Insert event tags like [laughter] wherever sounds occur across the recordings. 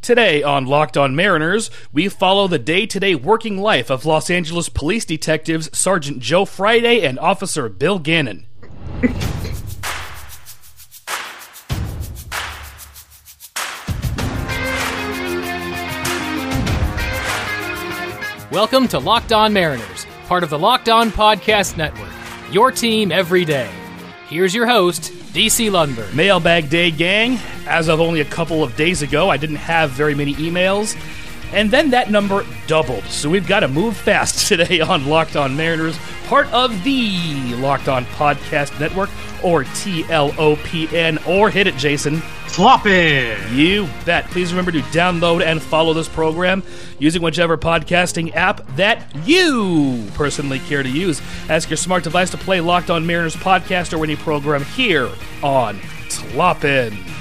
Today on Locked On Mariners, we follow the day to day working life of Los Angeles police detectives Sergeant Joe Friday and Officer Bill Gannon. Welcome to Locked On Mariners, part of the Locked On Podcast Network. Your team every day. Here's your host, DC Lundberg. Mailbag Day, gang. As of only a couple of days ago, I didn't have very many emails. And then that number doubled. So we've got to move fast [laughs] today on Locked On Mariners, part of the Locked On Podcast Network, or TLOPN, or hit it, Jason. Flopping! You bet. Please remember to download and follow this program using whichever podcasting app that you personally care to use. Ask your smart device to play Locked On Mariners podcast or any program here on Tloppin.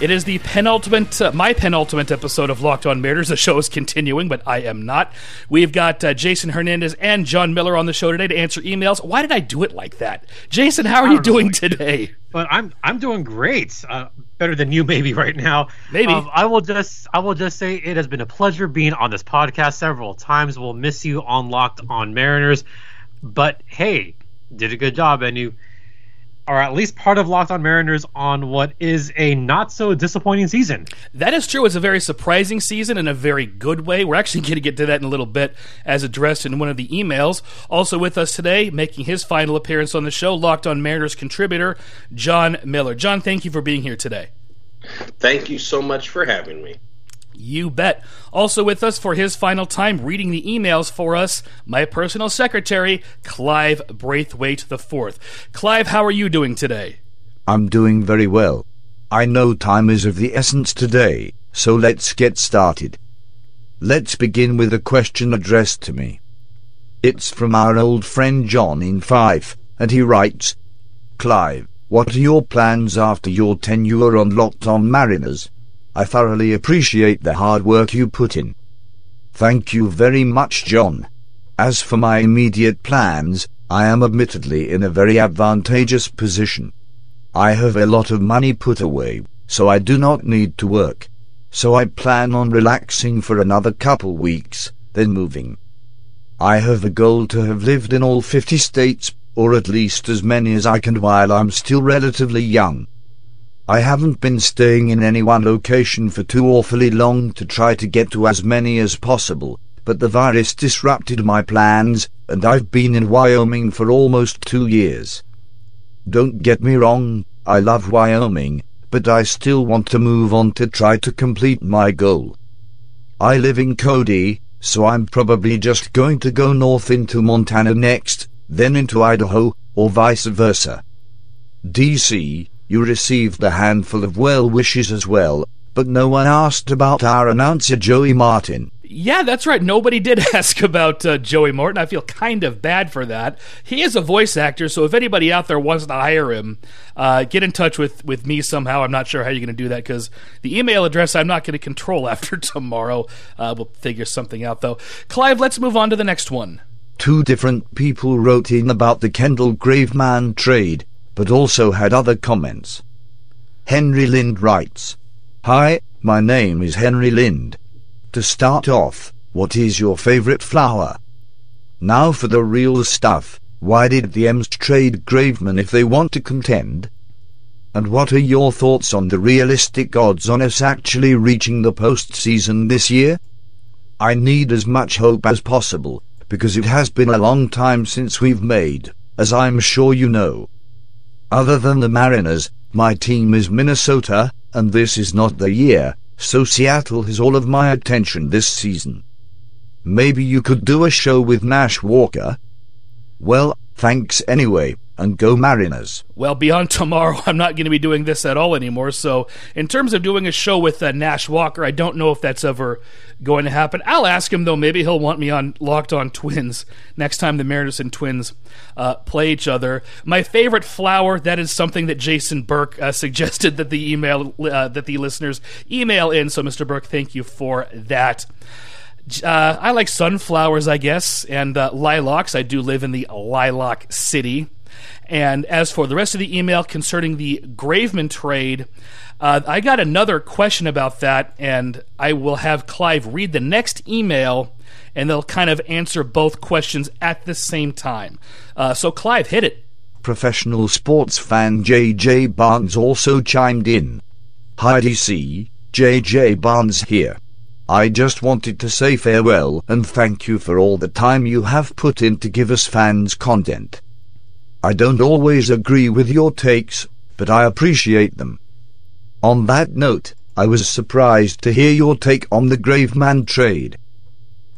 It is the penultimate, uh, my penultimate episode of Locked On Mariners. The show is continuing, but I am not. We've got uh, Jason Hernandez and John Miller on the show today to answer emails. Why did I do it like that, Jason? How are you doing know. today? But I'm I'm doing great. Uh, better than you, maybe right now. Maybe um, I will just I will just say it has been a pleasure being on this podcast several times. We'll miss you on Locked On Mariners, but hey, did a good job, and you are at least part of Locked On Mariners on what is a not so disappointing season. That is true. It's a very surprising season in a very good way. We're actually [laughs] going to get to that in a little bit, as addressed in one of the emails. Also with us today, making his final appearance on the show, Locked On Mariners contributor John Miller. John, thank you for being here today. Thank you so much for having me. You bet. Also with us for his final time reading the emails for us, my personal secretary, Clive Braithwaite IV. Clive, how are you doing today? I'm doing very well. I know time is of the essence today, so let's get started. Let's begin with a question addressed to me. It's from our old friend John in Fife, and he writes, Clive, what are your plans after your tenure on Locked On Mariners? I thoroughly appreciate the hard work you put in. Thank you very much, John. As for my immediate plans, I am admittedly in a very advantageous position. I have a lot of money put away, so I do not need to work. So I plan on relaxing for another couple weeks, then moving. I have a goal to have lived in all 50 states, or at least as many as I can while I'm still relatively young. I haven't been staying in any one location for too awfully long to try to get to as many as possible, but the virus disrupted my plans, and I've been in Wyoming for almost two years. Don't get me wrong, I love Wyoming, but I still want to move on to try to complete my goal. I live in Cody, so I'm probably just going to go north into Montana next, then into Idaho, or vice versa. DC, you received a handful of well wishes as well, but no one asked about our announcer Joey Martin. Yeah, that's right. Nobody did [laughs] ask about uh, Joey Martin. I feel kind of bad for that. He is a voice actor, so if anybody out there wants to hire him, uh, get in touch with, with me somehow. I'm not sure how you're going to do that because the email address I'm not going to control [laughs] after tomorrow. Uh, we'll figure something out, though. Clive, let's move on to the next one. Two different people wrote in about the Kendall Graveman trade but also had other comments. Henry Lind writes, Hi, my name is Henry Lind. To start off, what is your favorite flower? Now for the real stuff, why did the M's trade Graveman if they want to contend? And what are your thoughts on the realistic odds on us actually reaching the postseason this year? I need as much hope as possible, because it has been a long time since we've made, as I'm sure you know, other than the Mariners, my team is Minnesota, and this is not the year, so Seattle has all of my attention this season. Maybe you could do a show with Nash Walker? Well, thanks anyway and go Mariners. Well, beyond tomorrow, [laughs] I'm not going to be doing this at all anymore. So, in terms of doing a show with uh, Nash Walker, I don't know if that's ever going to happen. I'll ask him though. Maybe he'll want me on Locked On Twins next time the Mariners and Twins uh, play each other. My favorite flower. That is something that Jason Burke uh, [laughs] suggested that the email uh, that the listeners email in. So, Mr. Burke, thank you for that. Uh, I like sunflowers, I guess, and uh, lilacs. I do live in the lilac city. And as for the rest of the email concerning the Graveman trade, uh, I got another question about that, and I will have Clive read the next email, and they'll kind of answer both questions at the same time. Uh, so, Clive, hit it. Professional sports fan JJ Barnes also chimed in. Hi DC, JJ Barnes here. I just wanted to say farewell and thank you for all the time you have put in to give us fans content. I don't always agree with your takes, but I appreciate them. On that note, I was surprised to hear your take on the Graveman trade.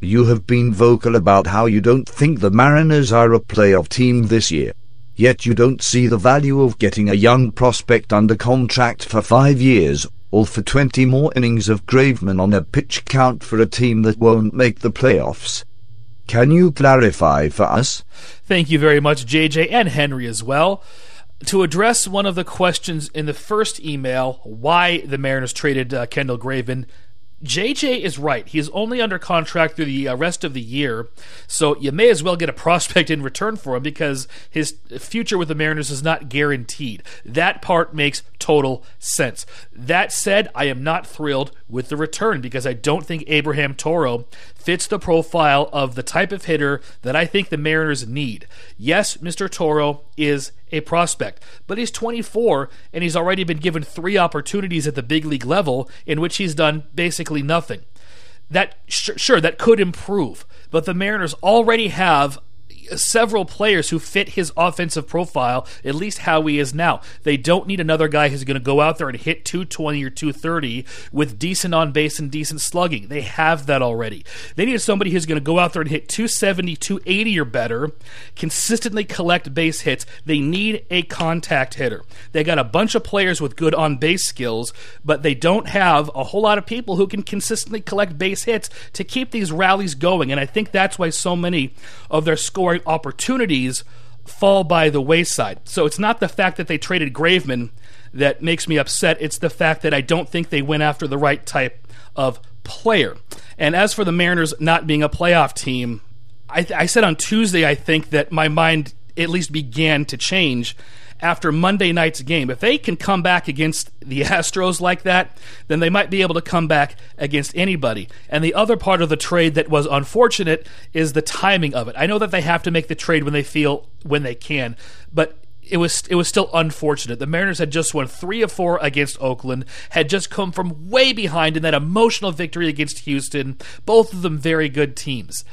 You have been vocal about how you don't think the Mariners are a playoff team this year. Yet you don't see the value of getting a young prospect under contract for five years or for 20 more innings of Graveman on a pitch count for a team that won't make the playoffs. Can you clarify for us? Thank you very much, JJ and Henry as well. To address one of the questions in the first email, why the Mariners traded uh, Kendall Graveman, JJ is right. He's only under contract through the uh, rest of the year, so you may as well get a [laughs] prospect in return for him because his future with the Mariners is not guaranteed. That part makes total sense. That said, I am not thrilled with the return because I don't think Abraham Toro fits the profile of the type of hitter that I think the Mariners need. Yes, Mr. Toro is a prospect, but he's 24 and he's already been given three opportunities at the big league level in which he's done basically nothing. That sure that could improve, but the Mariners already have several players who fit his offensive profile, at least how he is now. They don't need another guy who's going to go out there and hit 220 or 230 with decent on base and decent slugging. They have that already. They need somebody who's going to go out there and hit 270, 280 or better, consistently collect base hits. They need a contact hitter. They got a bunch of players with good on base skills, but they don't have a whole lot of people who can consistently collect base hits to keep these rallies going. And I think that's why so many of their opportunities fall by the wayside. So it's not the fact that they traded Graveman that makes me upset. It's the fact that I don't think they went after the right type of player. And as for the Mariners not being a playoff team, I, I said on Tuesday, I think that my mind at least began to change after Monday night's game. If they can come back against the [laughs] Astros like that, then they might be able to come back against anybody. And the other part of the trade that was unfortunate is the timing of it. I know that they have to make the trade when they feel when they can, but it was it was still unfortunate. The Mariners had just won three of four against Oakland, had just come from way behind in that emotional victory against Houston. Both of them very good teams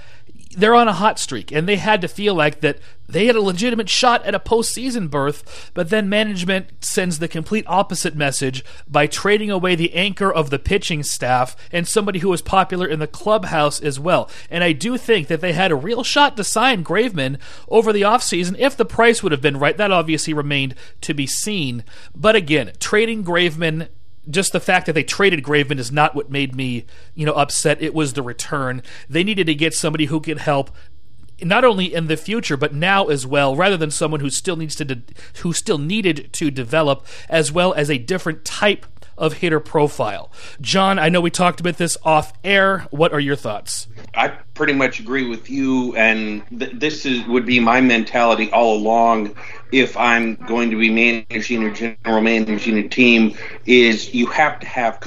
they're on a hot streak, and they had to feel like that they had a legitimate shot at a postseason berth, but then management sends the complete opposite message by trading away the anchor of the pitching staff and somebody who was popular in the clubhouse as well. And I do think that they had a real shot to sign Graveman over the offseason if the price would have been right. That obviously remained to be seen. But again, trading Graveman just the fact that they traded Graveman is not what made me, you know, upset. It was the return. They needed to get somebody who could help not only in the future but now as well rather than someone who still needs to de- who still needed to develop as well as a different type of hitter profile. John, I know we talked about this off air. What are your thoughts? I pretty much agree with you, and th- this is would be my mentality all along. If I'm going to be managing or general managing a team, is you have to have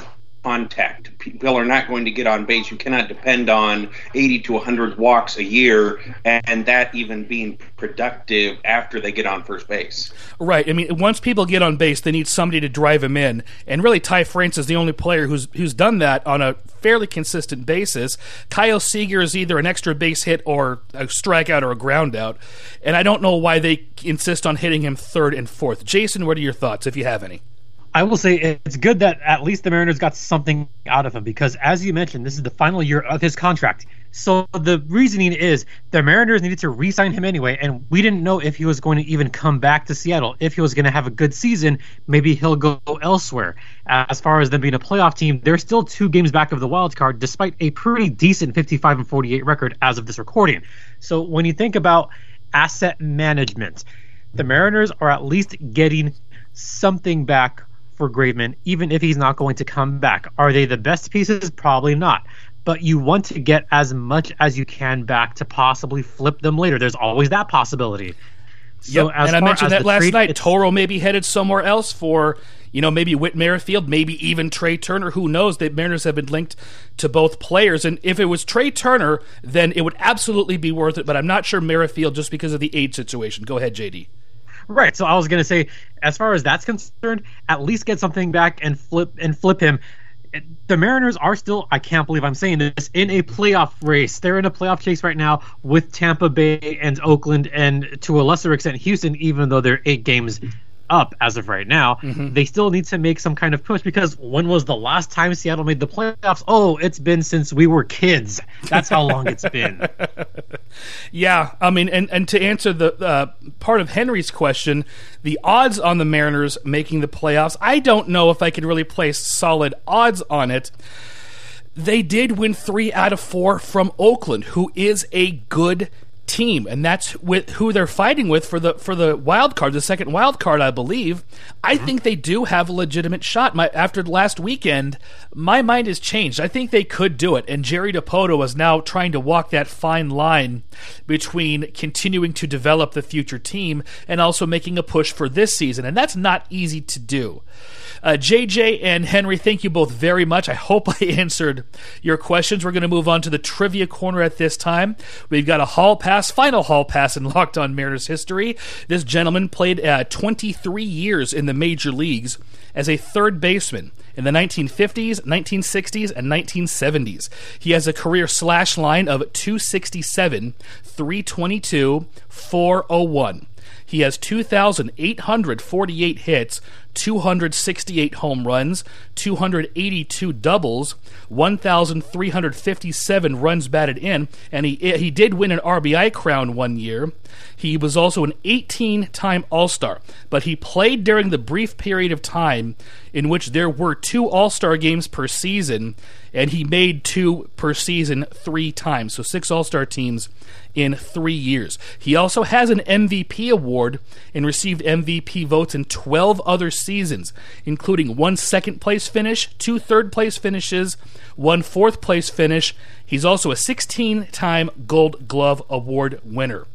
contact. People are not going to get on base. You cannot depend on 80 to 100 walks a year, and that even being productive after they get on first base. Right. I mean, once people get on base, they need somebody to drive them in, and really, Ty France is the only player who's who's done that on a fairly consistent basis. Kyle Seager is either an extra base hit or a strikeout or a ground out, and I don't know why they insist on hitting him third and fourth. Jason, what are your thoughts, if you have any? I will say it's good that at least the Mariners got something out of him because, as you mentioned, this is the final year of his contract. So the reasoning is the Mariners needed to re-sign him anyway, and we didn't know if he was going to even come back to Seattle. If he was going to have a good season, maybe he'll go elsewhere. As far as them being a playoff team, they're still two games back of the wild card, despite a pretty decent 55 and 48 record as of this recording. So when you think about asset management, the Mariners are at least getting something back for Graveman, even if he's not going to come back. Are they the best pieces? Probably not. But you want to get as much as you can back to possibly flip them later. There's always that possibility. So yep. and I mentioned that last trade, night. Toro may be headed somewhere else for, you know, maybe Whit Merrifield, maybe even Trea Turner. Who knows? The Mariners have been linked to both players. And if it was Trea Turner, then it would absolutely be worth it. But I'm not sure Merrifield just because of the age situation. Go ahead, JD. [laughs] Right. So I was gonna say, as far as that's concerned, at least get something back and flip and flip him. The Mariners are still, I can't believe I'm saying this, in a playoff race. They're in a playoff chase right now with Tampa Bay and Oakland and to a lesser extent Houston, even though they're eight games up as of right now. They still need to make some kind of push because when was the last time Seattle made the playoffs? Oh, it's been since we were kids. That's how long it's been. [laughs] Yeah, I mean, and, and to answer the uh, part of Henry's question, the odds on the Mariners making the playoffs, I don't know if I could really place solid odds on it. They did win three out of four from Oakland, who is a good team, and that's with who they're fighting with for the for the wild card, the second wild card, I believe. I think they do have a legitimate shot. My after last weekend, my mind has changed. I think they could do it, and Jerry Dipoto is now trying to walk that fine line between continuing to develop the future team and also making a push for this season, and that's not easy to do. Uh, JJ and Henry, thank you both very much. I hope [laughs] I answered your questions. We're going to move on to the trivia corner at this time. We've got a hall pass, final hall pass in Locked On Mariners history. This gentleman played uh, 23 years in the major leagues as a third baseman in the 1950s, 1960s, and 1970s. He has a career slash line of 267, 322, 401. He has 2,848 hits, 268 home runs, 282 doubles, 1,357 runs batted in, and he he did win an RBI crown one year. He was also an 18-time All-Star, but he played during the brief period of time in which there were two All-Star games per season, and he made two per season three times, so six All-Star teams in three years. He also has an MVP award and received MVP votes in 12 other seasons, including one second place finish, two third place finishes, one fourth place finish. He's also a 16 time Gold Glove Award winner.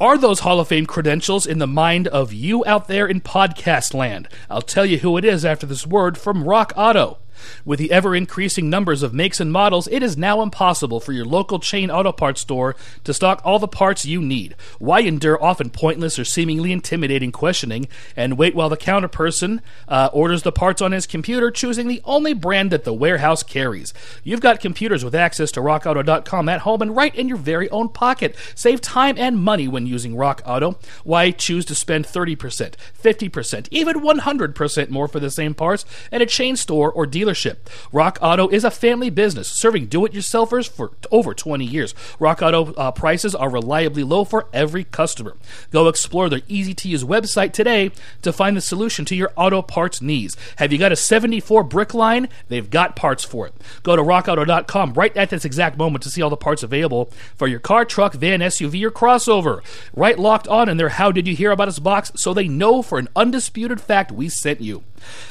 Are those Hall of Fame credentials in the mind of you out there in podcast land? I'll tell you who it is after this word from Rock Auto. With the ever increasing numbers of makes and models, it is now impossible for your local chain auto parts store to stock all the parts you need. Why endure often pointless or seemingly intimidating questioning and wait while the counter person uh, orders the parts on his computer, choosing the only brand that the warehouse carries? You've got computers with access to rockauto.com at home and right in your very own pocket. Save time and money when using Rock Auto. Why choose to spend 30%, 50%, even 100% more for the same parts at a chain store or dealership? Rock Auto is a family business serving do it yourselfers for over 20 years. Rock Auto uh, prices are reliably low for every customer. Go explore their easy to use website today to find the solution to your auto parts needs. Have you got a 74 brick line? They've got parts for it. Go to rockauto.com right at this exact moment to see all the parts available for your car, truck, van, SUV, or crossover. Right locked on in their How Did You Hear About Us box so they know for an undisputed fact we sent you.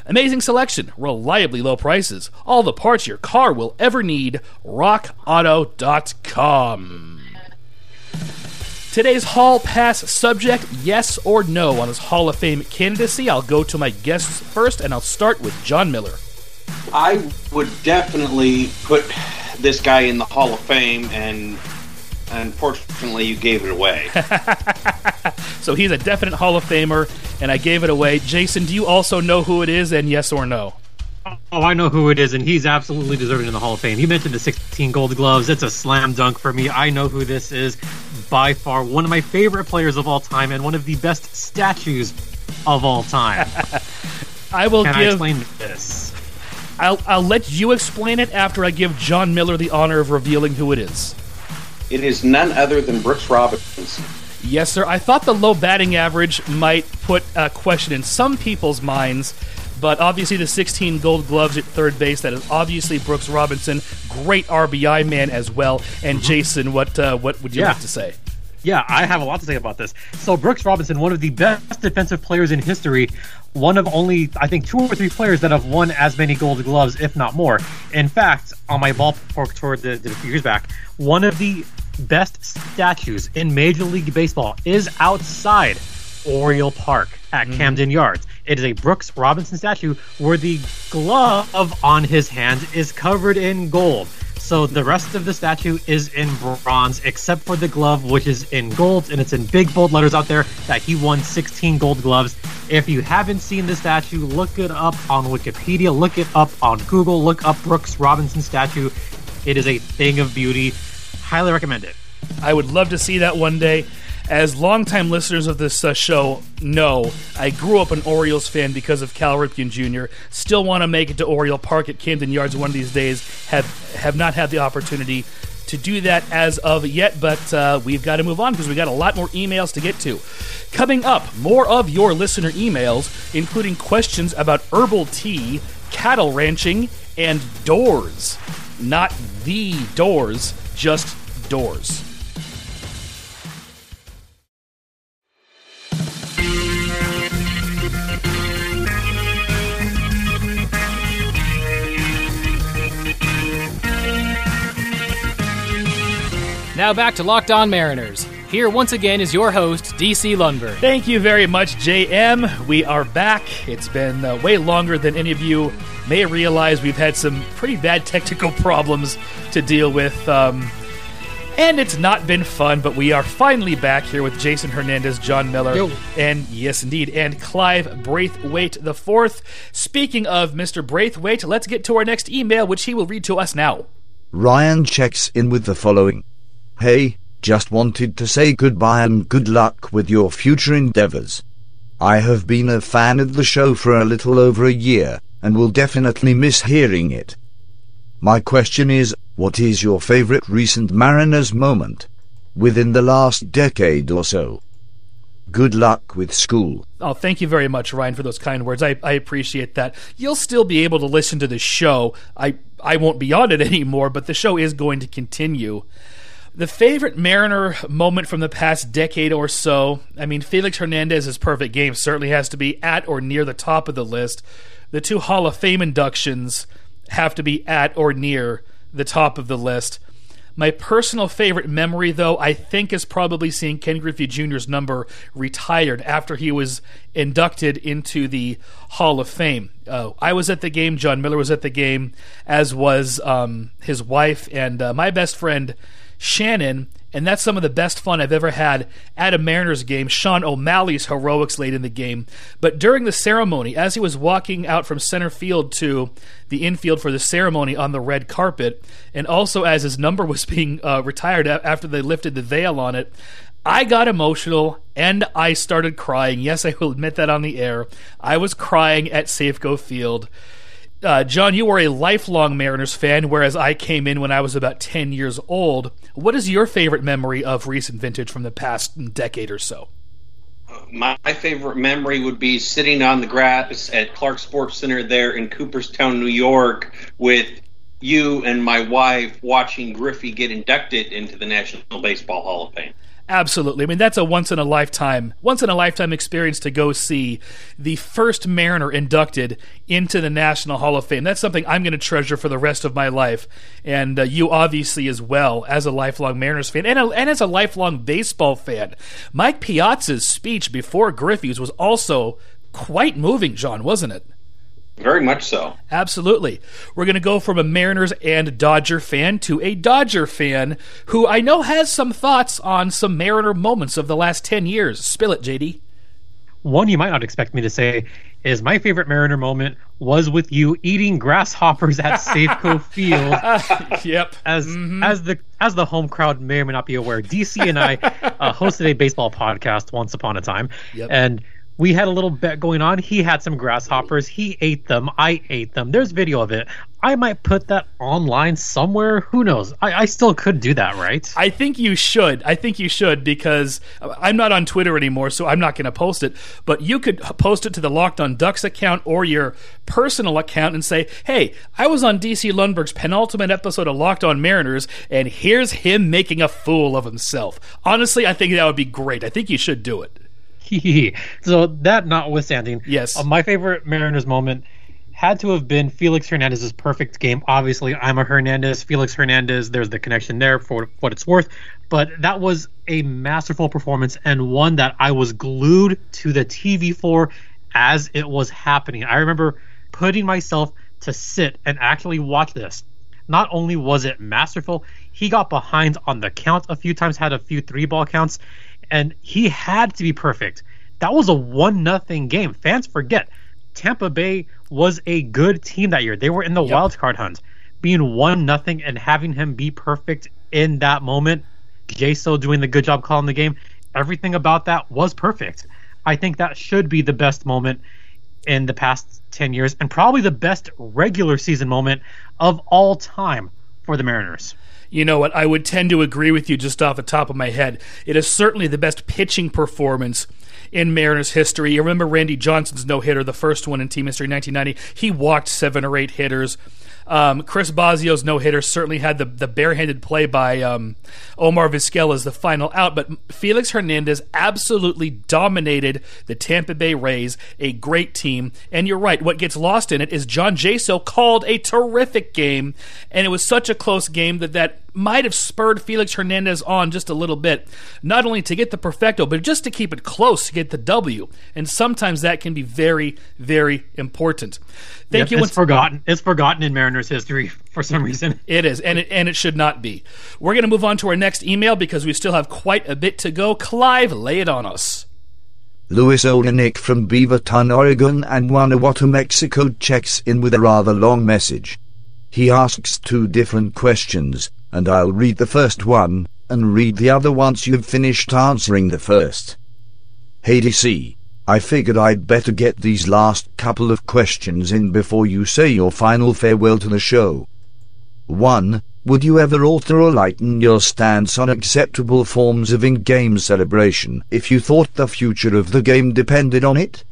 Amazing selection, reliably low prices, all the parts your car will ever need. RockAuto.com. Today's Hall Pass subject yes or no on his Hall of Fame candidacy. I'll go to my guests first, and I'll start with John Miller. I would definitely put this guy in the Hall of Fame, and unfortunately, you gave it away. [laughs] So he's a definite Hall of Famer, and I gave it away. Jason, do you also know who it is, and yes or no? Oh, I know who it is, and he's absolutely deserving in the Hall of Fame. You mentioned the 16 Gold Gloves. It's a slam dunk for me. I know who this is. By far, one of my favorite players of all time, and one of the best statues of all time. [laughs] I will Can I explain this? I'll, I'll let you explain it after I give John Miller the honor of revealing who it is. It is none other than Brooks Robinson. Yes, sir. I thought the low batting average might put a question in some people's minds, but obviously the 16 gold gloves at third base, that is obviously Brooks Robinson. Great RBI man as well. And Jason, what uh, what would you Yeah. like to say? Yeah, I have a lot to say about this. So Brooks Robinson, one of the best defensive players in history, one of only I think two or three players that have won as many Gold Gloves, if not more. In fact, on my ballpark tour the, the, few years back, one of the best statues in Major League Baseball is outside Oriole Park at mm-hmm. Camden Yards. It is a Brooks Robinson statue where the glove on his hand is covered in gold. So the rest of the statue is in bronze, except for the glove, which is in gold, and it's in big bold letters out there that he won 16 gold gloves. If you haven't seen the statue, look it up on Wikipedia, look it up on Google, look up Brooks Robinson statue. It is a thing of beauty. Highly recommend it. I would love to see that one day. As longtime listeners of this uh, show know, I grew up an Orioles fan because of Cal Ripken Jr. Still want to make it to Oriole Park at Camden Yards one of these days. Have have not had the opportunity to do that as of yet, but uh, we've got to move on because we got a lot more emails to get to. Coming up, more of your listener emails, including questions about herbal tea, cattle ranching, and doors. Not the doors, just doors. Now back to Locked On Mariners. Here once again is your host, DC Lundberg. Thank you very much, JM. We are back. It's been uh, way longer than any of you may realize. We've had some pretty bad technical [laughs] problems to deal with. Um, and it's not been fun, but we are finally back here with Jason Hernandez, John Miller, Yo. and yes, indeed, and Clive Braithwaite the fourth. Speaking of Mr. Braithwaite, let's get to our next email, which he will read to us now. Ryan checks in with the following Hey, just wanted to say goodbye and good luck with your future endeavors. I have been a fan of the show for a little over a year and will definitely miss hearing it. My question is what is your favorite recent Mariners moment within the last decade or so? Good luck with school. Oh, thank you very much, Ryan, for those kind words. I, I appreciate that. You'll still be able to listen to the show. I I won't be on it [laughs] anymore, but the show is going to continue. The favorite Mariner moment from the past decade or so, I mean, Felix Hernandez's perfect game certainly has to be at or near the top of the list. The two Hall of Fame inductions have to be at or near the top of the list. My personal favorite memory, though, I think is probably seeing Ken Griffey Jr.'s number retired after he was inducted into the Hall of Fame. Uh, I was at the game. John Miller was at the game, as was um, his wife and uh, my best friend Shannon. And that's some of the best fun I've ever had at a Mariners game. Shawn O'Malley's heroics late in the game. But during the ceremony, as he was walking out from center field to the infield for the ceremony on the red carpet, and also as his number was [laughs] being uh, retired after they lifted the veil on it, I got emotional and I started crying. Yes, I will admit that on the air. I was crying at Safeco Field. Uh, John, you are a lifelong Mariners fan, whereas I came in when I was about 10 years old. What is your favorite memory of recent vintage from the past decade or so? My favorite memory would be sitting on the grass at Clark Sports Center there in Cooperstown, New York, with you and my wife watching Griffey get inducted into the National Baseball Hall of Fame. Absolutely. I mean, that's a once in a lifetime, once in a lifetime experience to go see the first Mariner inducted into the National Hall of Fame. That's something I'm going to treasure for the rest of my life, and uh, you obviously as well as a lifelong Mariners fan and, a, and as a lifelong baseball fan. Mike Piazza's speech before Griffey's was also quite moving, John, wasn't it? Very much so. Absolutely. We're going to go from a Mariners and Dodger fan to a Dodger fan who I know has some thoughts on some Mariner moments of the last 10 years. Spill it, JD. One you might not expect me to say is my favorite Mariner moment was with you eating grasshoppers at Safeco [laughs] Field. [laughs] yep. As as the as the home crowd may or may not be aware, DC and I uh, hosted a baseball podcast once upon a time, Yep. and we had a little bet going on. He had some grasshoppers. He ate them. I ate them. There's video of it. I might put that online somewhere. Who knows? I, I still could do that, right? I think you should. I think you should because I'm not on Twitter anymore, so I'm not going to post it. But you could post it to the Locked On Ducks account or your personal account and say, "Hey, I was on DC Lundberg's penultimate episode of Locked On Mariners, and here's him making a fool of himself." Honestly, I think that would be great. I think you should do it. [laughs] so that notwithstanding, Yes. uh, my favorite Mariners moment had to have been Felix Hernandez's perfect game. Obviously, I'm a Hernandez, Felix Hernandez. There's the connection there for what it's worth. But that was a masterful performance and one that I was glued to the TV for as it was happening. I remember putting myself to sit and actually watch this. Not only was it masterful, he got behind on the count a few times, had a few three ball counts, and he had to be perfect. That was a one nothing game. Fans forget Tampa Bay was a good team that year. They were in the yep. wild card hunt. Being one nothing and having him be perfect in that moment, Jaso doing the good job calling the game, everything about that was perfect. I think that should be the best moment in the past 10 years and probably the best regular season moment of all time for the Mariners. You know what? I would tend to agree with you just off the top of my head. It is certainly the best pitching performance in Mariners history. You remember Randy Johnson's no hitter, the first one in team history, 1990. He walked seven or eight hitters. Um, Chris Bosio's no hitter certainly had the, the barehanded play by um, Omar Vizquel as the final out, but Felix Hernandez absolutely dominated the Tampa Bay Rays, a great team. And you're right, what gets lost in it is John Jaso called a terrific game, and it was such a close game that that might have spurred Felix Hernandez on just a little bit, not only to get the perfecto, but just to keep it close to get the W. And sometimes that can be very, very important. Thank yep, you. It's forgotten. It's forgotten in Mariners history for some reason. It is, and it, and it should not be. We're going to move on to our next email because we still have quite a bit to go. Clive, lay it on us. Louis Olenek from Beaverton, Oregon and Guanajuato, Mexico checks in with a rather long message. He asks two different questions, and I'll read the first one, and read the other once you've finished answering the first. Hey DC, I figured I'd better get these last couple of questions in before you say your final farewell to the show. 1. Would you ever alter or lighten your stance on acceptable forms of in-game celebration if you thought the future of the game depended on it?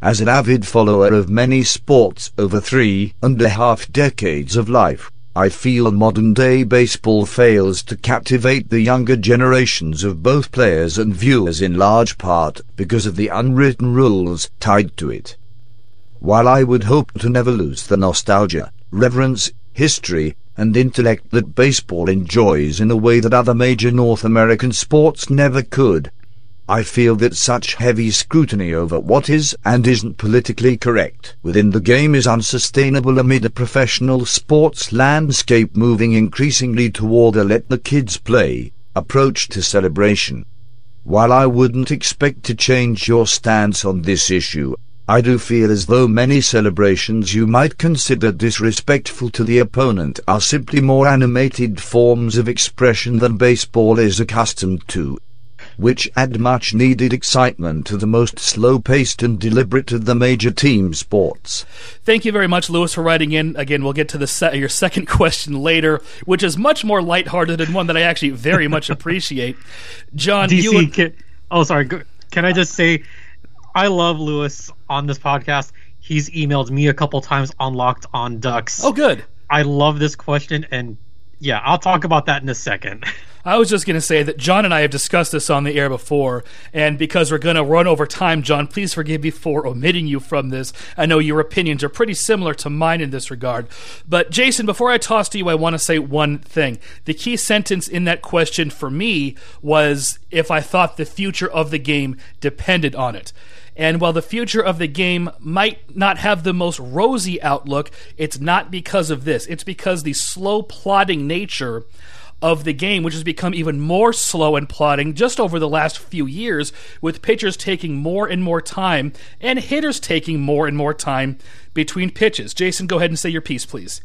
As an avid follower of many sports over three and a half decades of life, I feel modern day baseball fails to captivate the younger generations of both players and viewers in large part because of the unwritten rules tied to it. While I would hope to never lose the nostalgia, reverence, history, and intellect that baseball enjoys in a way that other major North American sports never could, I feel that such heavy scrutiny over what is and isn't politically correct within the game is unsustainable amid a professional sports landscape moving increasingly toward a let the kids play approach to celebration. While I wouldn't expect to change your stance on this issue, I do feel as though many celebrations you might consider disrespectful to the opponent are simply more animated forms of expression than baseball is accustomed to which add much needed excitement to the most slow paced and deliberate of the major team sports. Thank you very much, Lewis, for writing in. Again, we'll get to the se- your second [laughs] question later, which is much more lighthearted and one that I actually very much [laughs] appreciate. John, DC, you. Can, oh, sorry. Can I just say, I love Lewis on this podcast. He's emailed me a couple times on Locked on Ducks. Oh, good. I love this question, and yeah, I'll talk about that in a second. [laughs] I was just going to say that John and I have discussed this on the air before, and because we're going to run over time, John, please forgive me for omitting you from this. I know your opinions are pretty similar to mine in this regard. But, Jason, before I toss to you, I want to say one thing. The key sentence in that question for me was if I thought the future of the game depended on it. And while the future of the game might not have the most rosy outlook, it's not because of this. It's because the slow plodding nature of the game, which has become even more slow and plodding just over the last few years, with pitchers taking more and more time and hitters taking more and more time between pitches. Jason, go ahead and say your piece, please.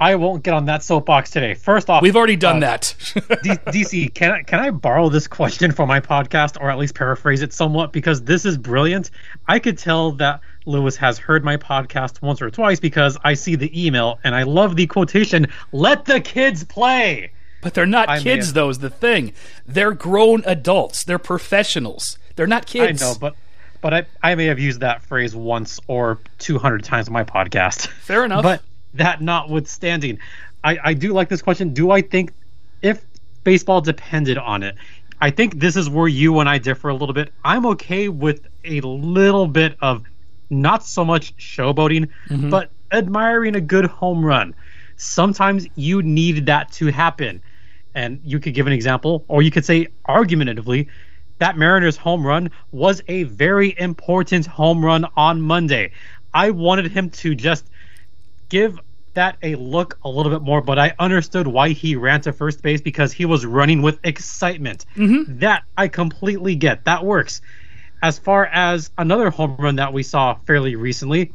I won't get on that soapbox today. First off, we've already done uh, that. [laughs] D- DC, can I, can I borrow this question for my podcast, or at least paraphrase it somewhat? Because this is brilliant. I could tell that Lewis has heard my podcast once or twice because I see the email and I love the quotation. Let the kids play. But they're not I kids, have... though, is the thing. They're grown adults. They're professionals. They're not kids. I know, but but I, I may have used that phrase once or 200 times in my podcast. [laughs] Fair enough. But that notwithstanding, I, I do like this question. Do I think if baseball depended on it, I think this is where you and I differ a little bit. I'm okay with a little bit of not so much showboating, mm-hmm. but admiring a good home run. Sometimes you need that to happen. And you could give an example, or you could say argumentatively, that Mariners home run was a very important home run on Monday. I wanted him to just give that a look a little bit more, but I understood why he ran to first base because he was running with excitement. Mm-hmm. That I completely get. That works. As far as another home run that we saw fairly recently,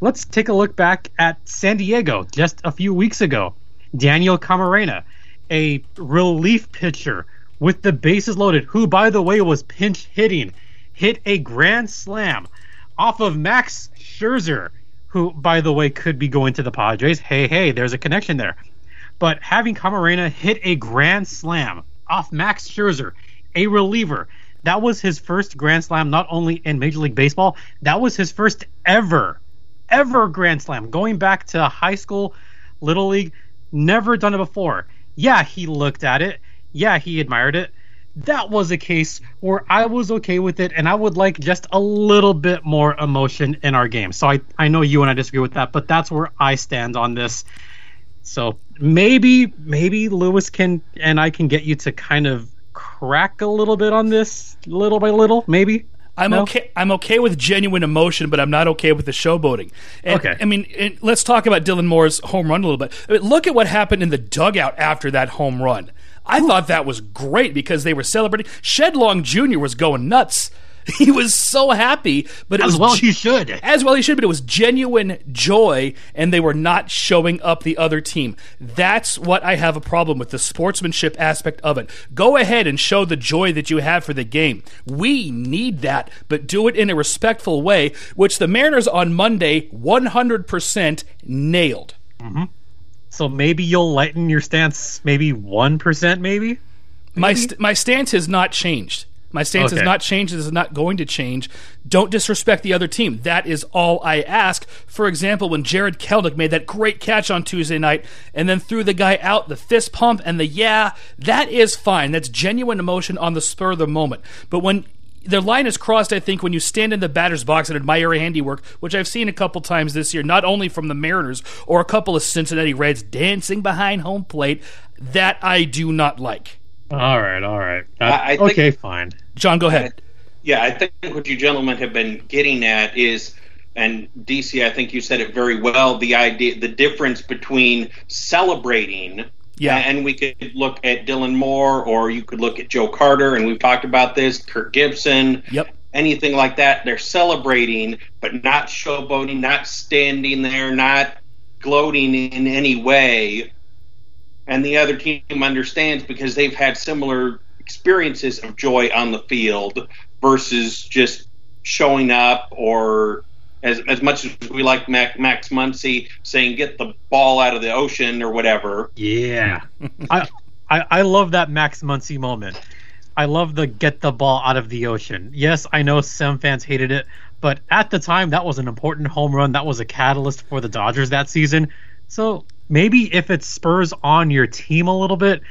let's take a look back at San Diego just a few weeks ago. Daniel Camarena, a relief pitcher with the bases loaded, who, by the way, was pinch hitting, hit a grand slam off of Max Scherzer, who, by the way, could be going to the Padres. Hey, hey, there's a connection there. But having Camarena hit a grand slam off Max Scherzer, a reliever, that was his first grand slam, not only in Major League Baseball, that was his first ever, ever grand slam. Going back to high school, Little League, never done it before. Yeah, he looked at it. Yeah, he admired it. That was a case where I was okay with it, and I would like just a little bit more emotion in our game. So I, I know you and I disagree with that, but that's where I stand on this. So maybe maybe Lewis can and I can get you to kind of crack a little bit on this, little by little, maybe. I'm No? okay. I'm okay with genuine emotion, but I'm not okay with the showboating. And, Okay. I mean, and let's talk about Dylan Moore's home run a little bit. I mean, look at what happened in the dugout after that home run. I thought that was great because they were celebrating. Shed Long Jr. was going nuts. [laughs] He was so happy, but it As was well ge- he should. as well he should, but it was genuine joy, and they were not showing up the other team. That's what I have a problem with the sportsmanship aspect of it. Go ahead and show the joy that you have for the game. We need that, but do it in a respectful way, which the Mariners on Monday 100% nailed. Mm-hmm. So maybe you'll lighten your stance maybe 1% maybe? My st- my stance has not changed. My stance has not changed. It is not going to change. Don't disrespect the other team. That is all I ask. For example, when Jarred Kelenic made that great catch on Tuesday night and then threw the guy out, the fist pump and the yeah, that is fine. That's genuine emotion on the spur of the moment. But when the line is crossed, I think, when you stand in the batter's box and admire handiwork, which I've seen a couple times this year, not only from the Mariners or a couple of Cincinnati Reds dancing behind home plate, that I do not like. All right, all right. That- I- I think- okay, fine. John, go ahead. Yeah, I think what you gentlemen have been getting at is, and DC, I think you said it very well. The idea, the difference between celebrating, Yeah. and we could look at Dylan Moore, or you could look at Joe Carter, and we've talked about this. Kirk Gibson, Yep. anything like that. They're celebrating, but not showboating, not standing there, not gloating in any way. And the other team understands because they've had similar experiences of joy on the field versus just showing up or as, as much as we like Mac, Max Muncy saying get the ball out of the ocean or whatever. Yeah. [laughs] I, I I love that Max Muncy moment. I love the get the ball out of the ocean. Yes, I know some fans hated it, but at the time that was an important home run. That was a catalyst for the Dodgers that season. So maybe if it spurs on your team a little bit,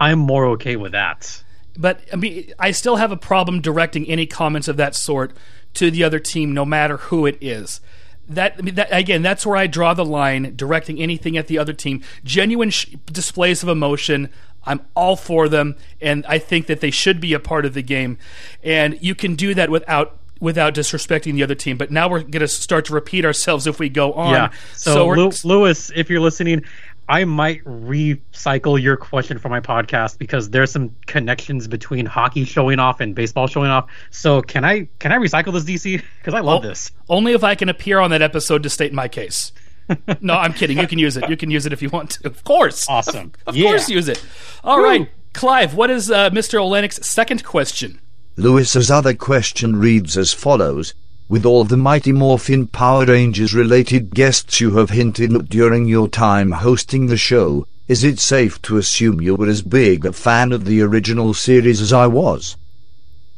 I'm more okay with that. But I mean, I still have a problem directing any comments of that sort to the other team, no matter who it is. That, I mean, that again, that's where I draw the line. Directing anything at the other team, genuine sh- displays of emotion. I'm all for them, and I think that they should be a part of the game. And you can do that without without disrespecting the other team. But now we're going to start to repeat ourselves if we go on. Yeah. So, Lew- Lewis, if you're listening, I might recycle your question for my podcast because there's some connections between hockey showing off and baseball showing off. So can I can I recycle this DC? Because I love this. Only if I can appear on that episode to state my case. [laughs] no, I'm kidding. You can use it. You can use it if you want to. Of course. Awesome. Of Yeah. course, use it. All right, Clive, what is uh, Mr. Olenik's second question? Lewis's other question reads as follows. With all the Mighty Morphin Power Rangers related guests you have hinted at during your time hosting the show, is it safe to assume you were as big a fan of the original series as I was?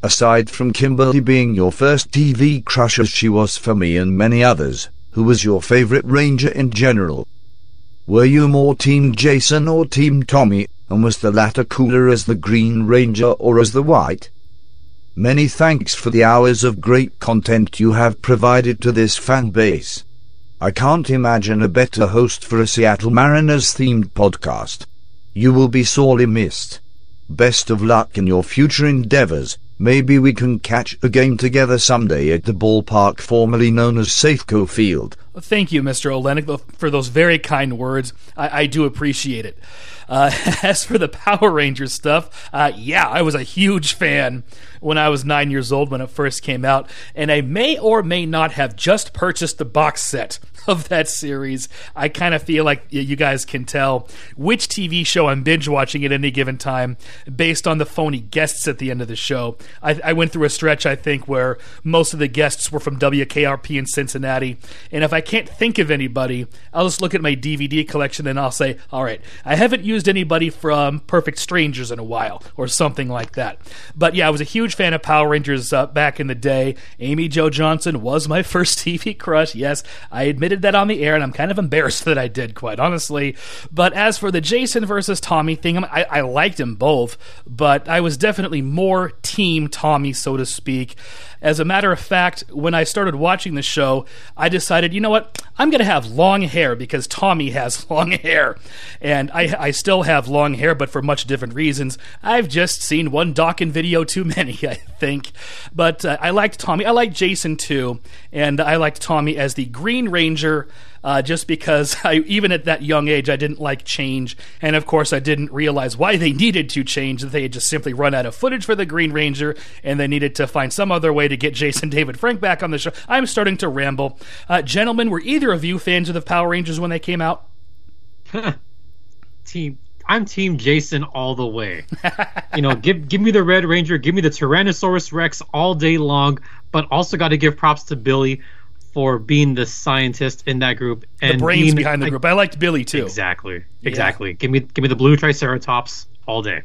Aside from Kimberly being your first TV crush as she was for me and many others, who was your favorite ranger in general? Were you more Team Jason or Team Tommy, and was the latter cooler as the Green Ranger or as the White? Many thanks for the hours of great content you have provided to this fan base. I can't imagine a better host for a Seattle Mariners themed podcast. You will be sorely missed. Best of luck in your future endeavors. Maybe we can catch a game together someday at the ballpark formerly known as Safeco Field. Thank you, Mr. Olenek, for those very kind words. I, I do appreciate it. Uh, [laughs] as for the Power Rangers stuff, uh, yeah, I was a huge fan when I was nine years old when it first came out, and I may or may not have just purchased the box set [laughs] of that series. I kind of feel like you guys can tell which TV show I'm binge watching at any given time based on the phony guests at the end of the show. I, I went through a stretch, I think, where most of the guests were from WKRP in Cincinnati, and if I can't think of anybody, I'll just look at my DVD collection and I'll say, all right, I haven't used anybody from Perfect Strangers in a while, or something like that. But yeah, I was a huge fan of Power Rangers uh, back in the day. Amy Jo Johnson was my [laughs] first TV crush. Yes, I admitted that on the air, and I'm kind of embarrassed that I did, quite honestly. But as for the Jason versus Tommy thing, I, I liked them both, but I was definitely more Team Tommy, so to speak. As a matter of fact, when I started watching the show, I decided, you know what? I'm going to have long hair because Tommy has [laughs] long hair. And I, I still have long hair, but for much different reasons. I've just seen one Dawkins video too many, [laughs] I think. But uh, I liked Tommy. I liked Jason too. And I liked Tommy as the Green Ranger uh, just because [laughs] I, even at that young age, I didn't like change. And of course, I didn't realize why they needed to change, that they had just simply run out of footage for the Green Ranger and they needed to find some other way to get [laughs] Jason David Frank back on the show. I'm starting to ramble. Uh, gentlemen, were either of you fans of the Power Rangers when they came out? [laughs] team I'm team Jason all the way. you know, give give me the Red Ranger, give me the Tyrannosaurus Rex all day long, but also got to give props to Billy for being the scientist in that group and the brains being, behind the group. I liked Billy too. Exactly, exactly. Yeah. Give me give me the blue Triceratops all day,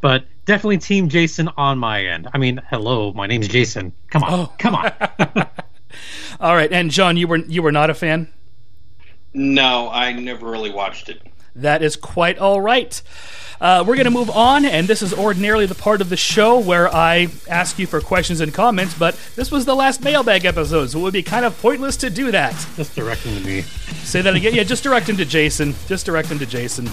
but definitely Team Jason on my end. I mean, hello, my name's Jason. Come on, oh. come on. [laughs] all right, and John, you were you were not a fan. No, I never really watched it. That is quite all right. Uh, we're going to move on, and this is ordinarily the part of the show where I ask you for questions and comments, but this was the last mailbag episode, so it would be kind of pointless to do that. Just direct him to me. Say that again? Yeah, just direct him to Jason. Just direct him to Jason.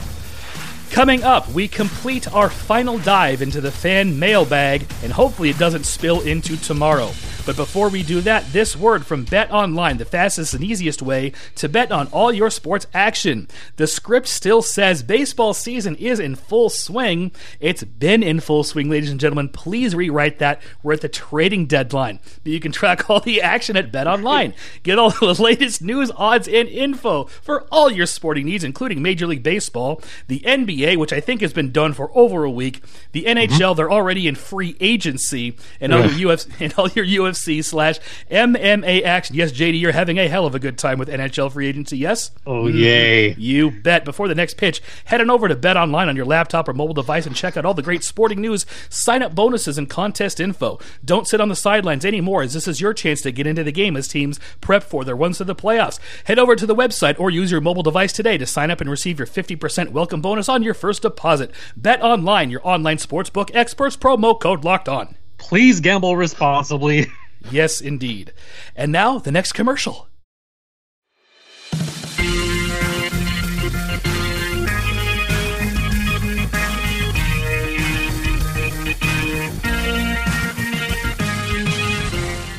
Coming up, we complete our final dive into the fan mailbag, and hopefully it doesn't spill into tomorrow. But before we do that, this word from Bet Online, the fastest and easiest way to bet on all your sports action. The script still says baseball season is in full swing. It's been in full swing, ladies and gentlemen. Please rewrite that. We're at the trading deadline. But you can track [laughs] all the action at Bet Online. Get all the latest news, odds, and info for all your sporting needs, including Major League Baseball, the NBA, which I think has been done for over a week, the NHL, mm-hmm. they're already in free agency, and all your UFC [laughs] and all your UFC UFC slash MMA action. Yes, JD, you're having a hell of a good time with NHL free agency, yes? Oh, hmm. yay. You bet. Before the next pitch, head on over to Bet Online on your laptop or mobile device and check out all the great sporting news, sign up bonuses, and contest info. Don't sit on the sidelines anymore, as this is your chance to get into the game as teams prep for their runs to the playoffs. Head over to the website or use your mobile device today to sign up and receive your 50% welcome bonus on your first deposit. Bet Online, your online sportsbook experts, promo code locked on. Please gamble responsibly. [laughs] Yes, indeed. And now, the next commercial.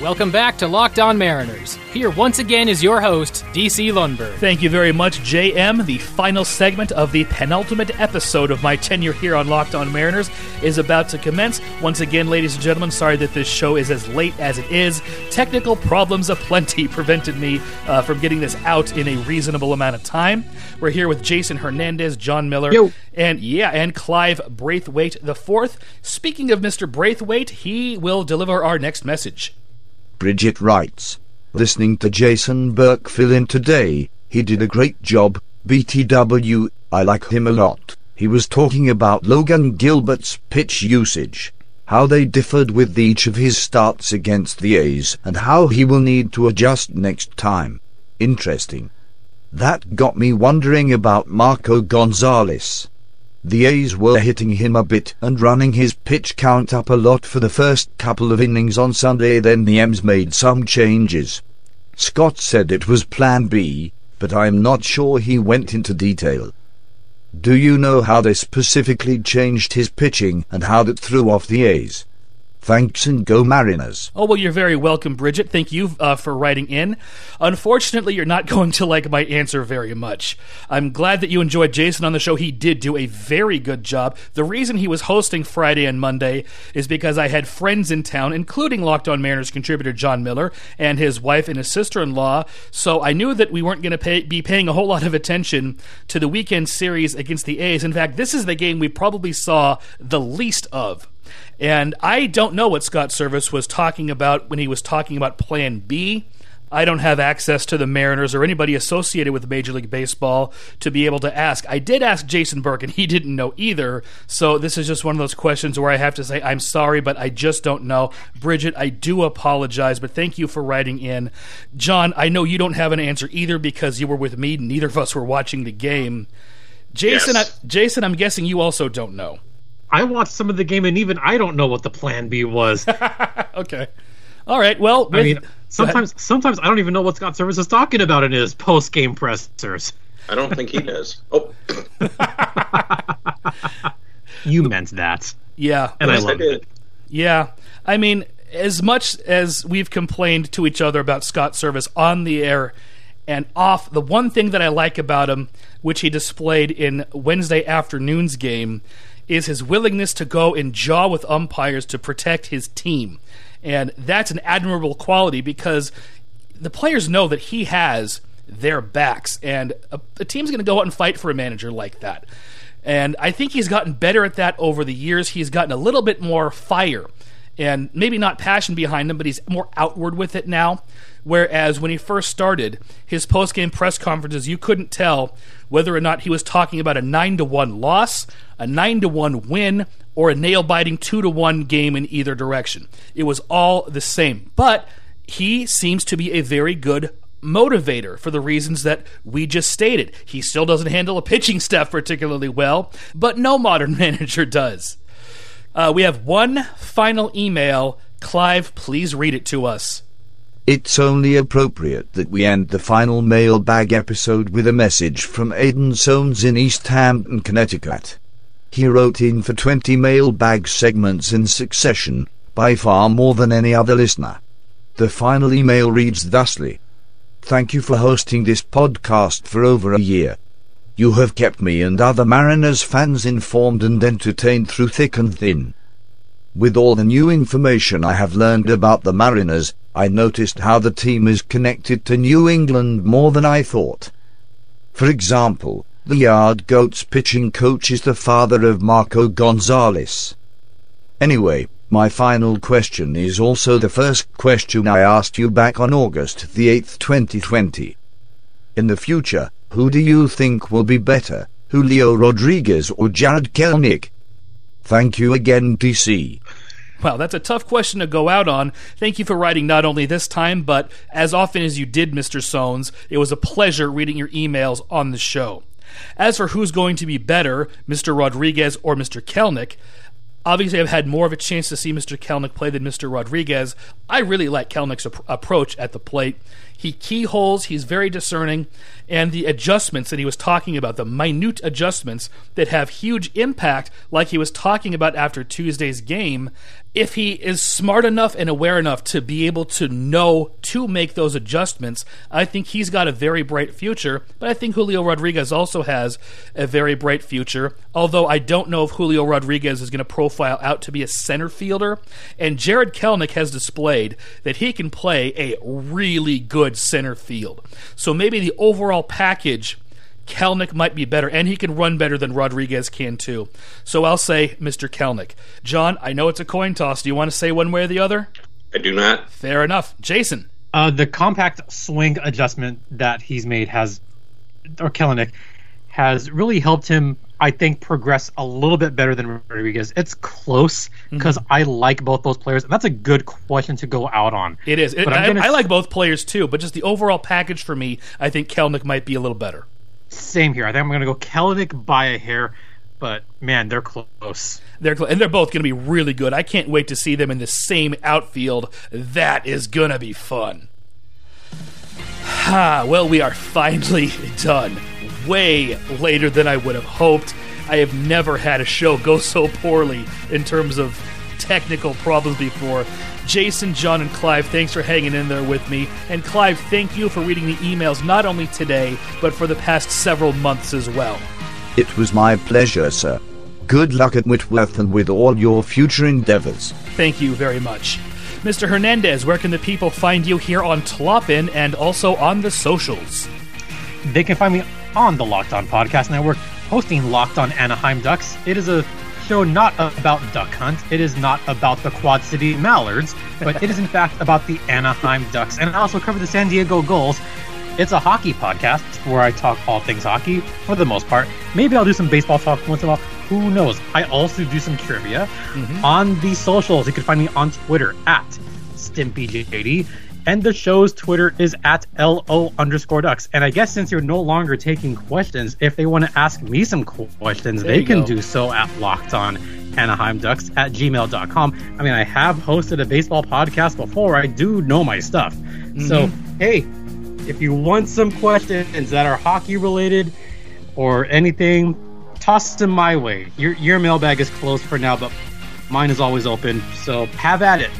Welcome back to Locked On Mariners. Here once again is your host, DC Lundberg. Thank you very much, JM. The final segment of the penultimate episode of my tenure here on Locked On Mariners is about to commence. Once again, ladies and gentlemen, sorry that this show is as late as it is. Technical problems aplenty [laughs] prevented me uh, from getting this out in a reasonable amount of time. We're here with Jason Hernandez, John Miller, Yo. and yeah, and Clive Braithwaite the fourth. Speaking of Mr. Braithwaite, he will deliver our next message. Bridget writes, Listening to Jason Burke fill in today, he did a great job. BTW, I like him a lot. He was talking about Logan Gilbert's pitch usage, how they differed with each of his starts against the A's, and how he will need to adjust next time. Interesting. That got me wondering about Marco Gonzalez. The A's were hitting him a bit and running his pitch count up a lot for the first couple of innings on Sunday, then the M's made some changes. Scott said it was Plan B, but I'm not sure he went into detail. Do you know how they specifically changed his pitching and how that threw off the A's? Thanks and go Mariners. Oh, well, you're very welcome, Bridget. Thank you uh, for writing in. Unfortunately, you're not [laughs] going to like my answer very much. I'm glad that you enjoyed Jason on the show. He did do a very good job. The reason he was hosting Friday and Monday is because I had friends in town, including Locked On Mariners contributor John Miller and his wife and his sister in law. So I knew that we weren't going to pay, be paying a whole lot of attention to the weekend series against the A's. In fact, this is the game we probably saw the least of and I don't know what Scott Servais was talking about when he was talking about Plan B. I don't have access to the Mariners or anybody associated with Major League Baseball to be able to ask. I did ask Jason Burke, and he [laughs] didn't know either. So this is just one of those questions where I have to say, I'm sorry, but I just don't know. Bridget, I do apologize, but thank you for writing in. John, I know you don't have an answer either because you were with me. Neither of us were watching the game. Jason, Yes. I, Jason, I'm guessing you also don't know. I watched some of the game, and even I don't know what the plan B was. [laughs] Okay. All right. Well, I with- mean, sometimes sometimes I don't even know what Scott Servais is talking about in his post game pressers. I don't think he does. Oh, [laughs] You meant that, yeah, and I yes, I love did. it. yeah. I mean, as much as we've complained to each other about Scott Servais on the air and off, the one thing that I like about him, which he displayed in Wednesday afternoon's game, is his willingness to go and jaw with umpires to protect his team. And that's an admirable quality because the players know that he has their backs, and a, a team's going to go out and fight for a manager like that. And I think he's gotten better at that over the years. He's gotten a little bit more fire and maybe not passion behind him, but he's more outward with it now. Whereas when he first started, his post game press conferences, you couldn't tell whether or not he was talking about a 9 to 1 loss, a 9 to 1 win, or a nail biting 2 to 1 game in either direction. It was all the same. But he seems to be a very good motivator for the reasons that we just stated. He still doesn't handle a pitching staff particularly well, but no modern [laughs] manager does. Uh, we have one final email. Clive, please read it to us. It's only appropriate that we end the final mailbag episode with a message from Aidan Soames in East Hampton, Connecticut. He wrote in for 20 mailbag segments in succession, by far more than any other listener. The final email reads thusly Thank you for hosting this podcast for over a year. You have kept me and other Mariners fans informed and entertained through thick and thin. With all the new information I have learned about the Mariners, I noticed how the team is connected to New England more than I thought. For example, the Yard Goats pitching coach is the father of Marco Gonzalez. Anyway, my final question is also the first question I asked you back on August the 8th, 2020. In the future, who do you think will be better, Julio Rodriguez or Jarred Kelenic? Thank you again, DC. Well, that's a tough question to go out on. Thank you for writing not only this time, but as often as you did, Mr. Soanes. It was a pleasure reading your emails on the show. As for who's going to be better, Mr. Rodriguez or Mr. Kelenic, obviously I've had more of a chance to see Mr. Kelenic play than Mr. Rodriguez. I really like Kelenic's ap- approach at the plate. He keyholes, he's very discerning, and the adjustments that he was talking about, the minute adjustments that have huge impact, like he was talking about after Tuesday's game, if he is smart enough and aware enough to be able to know to make those adjustments, I think he's got a very bright future. But I think Julio Rodriguez also has a very bright future, although I don't know if Julio Rodriguez is going to profile out to be a center fielder. And Jarred Kelenic has displayed that he can play a really good center field. So maybe the overall package. Kelenic might be better, and he can run better than Rodriguez can too. So I'll say Mr. Kelenic. John, I know it's a coin toss. Do you want to say one way or the other? I do not. Fair enough. Jason. Uh, the compact swing adjustment that he's made has, or Kelenic, has really helped him, I think, progress a little bit better than Rodriguez. It's close because I like both those players, and that's a good question to go out on. It is. It, I, gonna I like both players too, but just the overall package for me, I think Kelenic might be a little better. Same here. I think I'm going to go Kelenic by a hair. but man, they're close. They're cl- and they're both going to be really good. I can't wait to see them in the same outfield. That is going to be fun. Ah, [sighs] well, we are finally [laughs] done. Way later than I would have hoped. I have never had a show go so poorly in terms of technical problems before. Jason, John, and Clive, thanks for hanging in there with me. And Clive, thank you for reading the emails not only today, but for the past several months as well. It was my pleasure, sir. Good luck at Whitworth and with all your future endeavors. Thank you very much. Mr. Hernandez, where can the people find you here on Tlopin and also on the socials? They can find me on the Locked On Podcast Network, hosting Locked On Anaheim Ducks. It is a show not about duck hunt. It is not about the Quad City Mallards, but it is in [laughs] fact about the Anaheim Ducks. And I also cover the San Diego Gulls. It's a hockey podcast where I talk all things hockey for the most part. Maybe I'll do some baseball talk once in a while. Who knows? I also do some trivia mm-hmm. on the socials. You can find me on Twitter at StimpyJD. And the show's Twitter is at LO underscore ducks. And I guess since you're no longer taking questions, if they want to ask me some questions, There they can go. do so at locked on Anaheim Ducks at gmail.com. I mean, I have hosted a baseball podcast before. I do know my stuff. So, Mm-hmm. hey, if you want some questions that are hockey related or anything, toss them my way. Your, your mailbag is closed for now, but mine is always open. So have at it.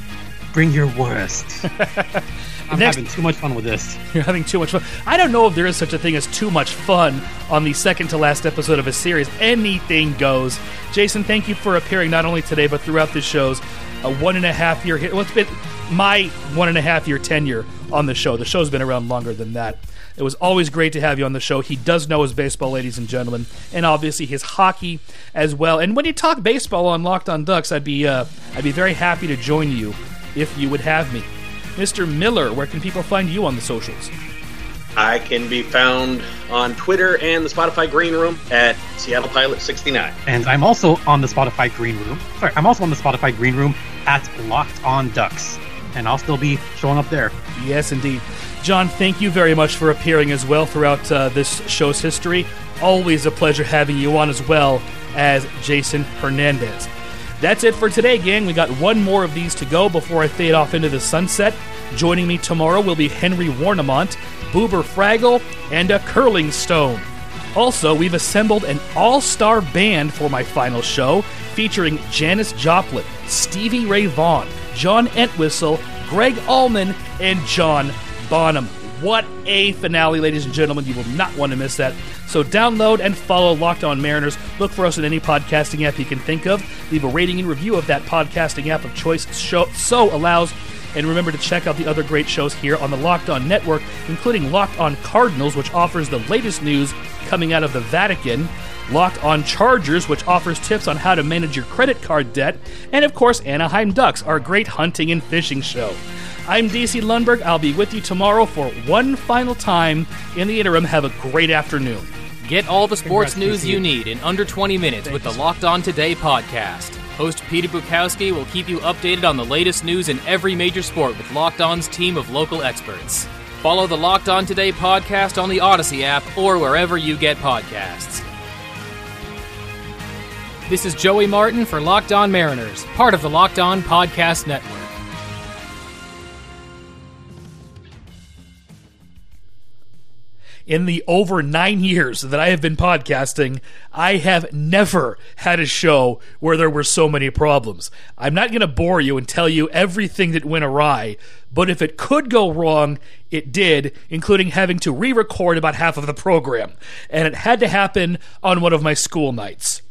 Bring your worst. [laughs] I'm Next- having too much fun with this. You're having too much fun. I don't know if there is such a thing as too much fun on the second to last episode of a series. Anything goes. Jason, thank you for appearing not only today but throughout the show's a one and a half year. Well, it's been my one and a half year tenure on the show. The show's been around longer than that. It was always great to have you on the show. He does know his baseball, ladies and gentlemen, and obviously his hockey as well. And when you talk baseball on Locked On Ducks, I'd be uh, I'd be very happy to join you if you would have me. Mr. Miller, where can people find you on the socials? I can be found on Twitter and the Spotify Green Room at Seattle Pilot 69. And I'm also on the Spotify Green Room. Sorry, I'm also on the Spotify Green Room at Locked On Ducks. And I'll still be showing up there. Yes, indeed. John, thank you very much for appearing as well throughout uh, this show's history. Always a pleasure having you on as well as Jason Hernandez. That's it for today, gang. We got one more of these to go before I fade off into the sunset. Joining me tomorrow will be Henry Warnemont, Boober Fraggle, and a Curling Stone. Also, we've assembled an all star band for my final show featuring Janis Joplin, Stevie Ray Vaughan, John Entwistle, Gregg Allman, and John Bonham. What a finale, ladies and gentlemen. You will not want to miss that. So download and follow Locked On Mariners. Look for us in any podcasting app you can think of. Leave a rating and review of that podcasting app of choice show, so allows. And remember to check out the other great shows here on the Locked On Network, including Locked On Cardinals, which offers the latest news coming out of the Vatican. Locked on Chargers, which offers tips on how to manage your credit card debt, and of course, Anaheim Ducks, our great hunting and fishing show. I'm DC Lundberg. I'll be with you tomorrow for one final time. In the interim, have a great afternoon. Get all the sports Congrats, news PC. you need in under 20 minutes with the Locked On Today podcast. Host Peter Bukowski will keep you updated on the latest news in every major sport with Locked On's team of local experts. Follow the Locked On Today podcast on the Odyssey app or wherever you get podcasts. This is Joey Martin for Locked On Mariners, part of the Locked On Podcast Network. In the over nine years that I have been podcasting, I have never had a show where there were so many problems. I'm not going to bore you and tell you everything that went awry, but if it could go wrong, it did, including having to re record about half of the program. And it had to happen on one of my school nights.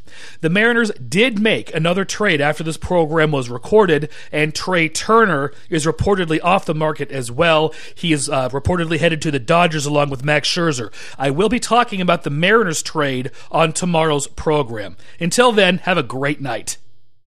The Mariners did make another trade after this program was recorded, and Trea Turner is reportedly off the market as well. He is uh, reportedly headed to the Dodgers along with Max Scherzer. I will be talking about the Mariners trade on tomorrow's program. Until then, have a great night.